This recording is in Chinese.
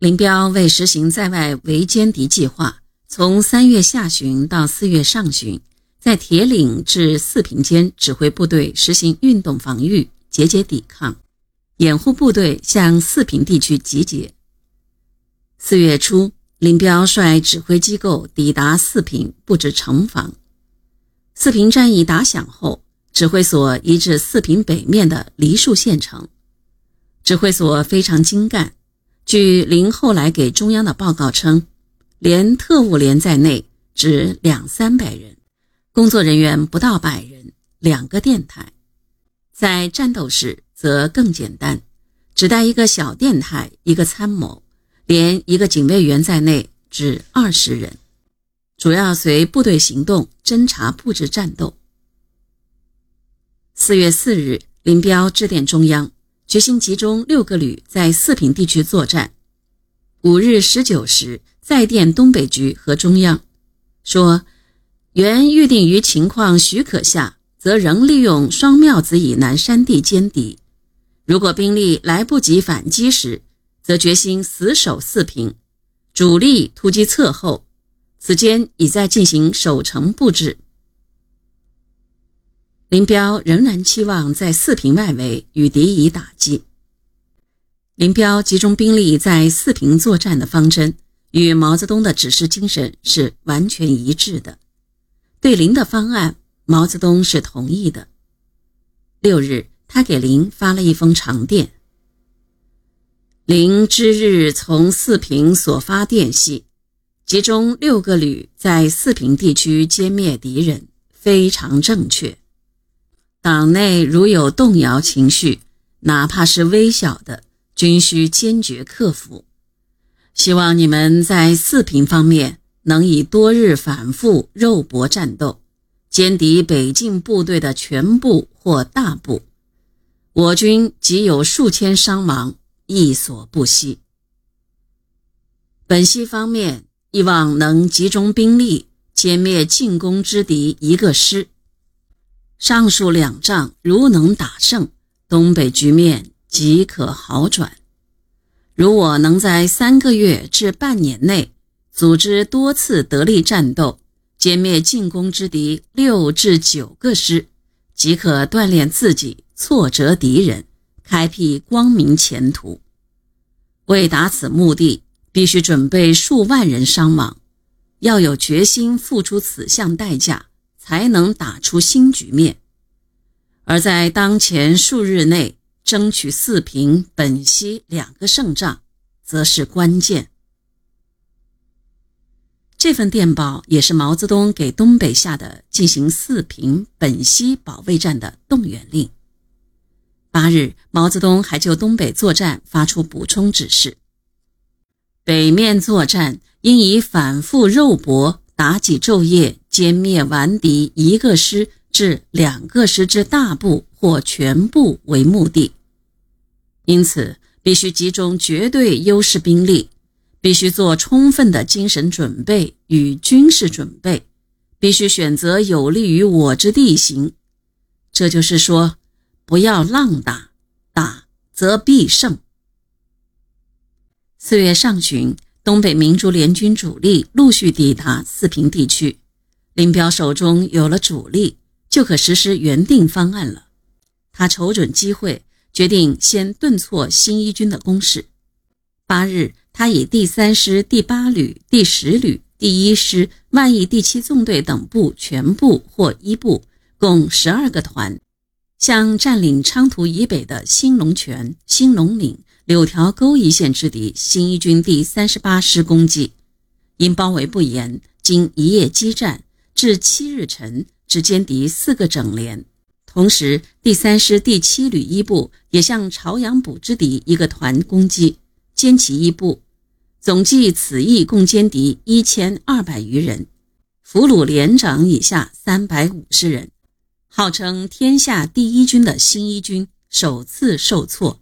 林彪为实行在外围歼敌计划，从三月下旬到四月上旬，在铁岭至四平间指挥部队实行运动防御，节节抵抗，掩护部队向四平地区集结。四月初，林彪率指挥机构抵达四平，布置城防。四平战役打响后，指挥所移至四平北面的梨树县城。指挥所非常精干。据林后来给中央的报告称，连特务连在内只两三百人，工作人员不到百人，两个电台。在战斗时则更简单，只带一个小电台，一个参谋，连一个警卫员在内只二十人，主要随部队行动侦察布置战斗。四月四日，林彪致电中央。决心集中六个旅在四平地区作战。五日十九时，再电东北局和中央，说原预定于情况许可下，则仍利用双庙子以南山地歼敌。如果兵力来不及反击时，则决心死守四平，主力突击侧后。此间已在进行守城布置。林彪仍然期望在四平外围与敌以打击。林彪集中兵力在四平作战的方针与毛泽东的指示精神是完全一致的。对林的方案，毛泽东是同意的。六日，他给林发了一封长电。林之日从四平所发电系，集中六个旅在四平地区歼灭敌人，非常正确。党内如有动摇情绪，哪怕是微小的，均需坚决克服。希望你们在四平方面能以多日反复肉搏战斗，歼敌北进部队的全部或大部。我军即有数千伤亡，亦所不惜。本溪方面亦望能集中兵力歼灭进攻之敌一个师。上述两仗如能打胜，东北局面即可好转。如我能在三个月至半年内组织多次得力战斗，歼灭进攻之敌六至九个师，即可锻炼自己，挫折敌人，开辟光明前途。为达此目的，必须准备数万人伤亡，要有决心付出此项代价。才能打出新局面，而在当前数日内争取四平、本溪两个胜仗，则是关键。这份电报也是毛泽东给东北下的进行四平、本溪保卫战的动员令。八日，毛泽东还就东北作战发出补充指示：北面作战应以反复肉搏、打几昼夜。歼灭顽敌一个师至两个师之大部或全部为目的，因此必须集中绝对优势兵力，必须做充分的精神准备与军事准备，必须选择有利于我之地形。这就是说，不要浪打，打则必胜。四月上旬，东北民主联军主力陆续抵达四平地区。林彪手中有了主力，就可实施原定方案了。他瞅准机会，决定先顿挫新一军的攻势。八日，他以第三师第八旅、第十旅、第一师、万亿第七纵队等部全部或一部，共十二个团，向占领昌图以北的兴隆泉、兴隆岭、柳条沟一线之敌新一军第三十八师攻击。因包围不严，经一夜激战。至七日晨，只歼敌四个整连。同时，第三师第七旅一部也向朝阳堡之敌一个团攻击，歼其一部。总计此役共歼敌一千二百余人，俘虏连长以下三百五十人。号称天下第一军的新一军首次受挫。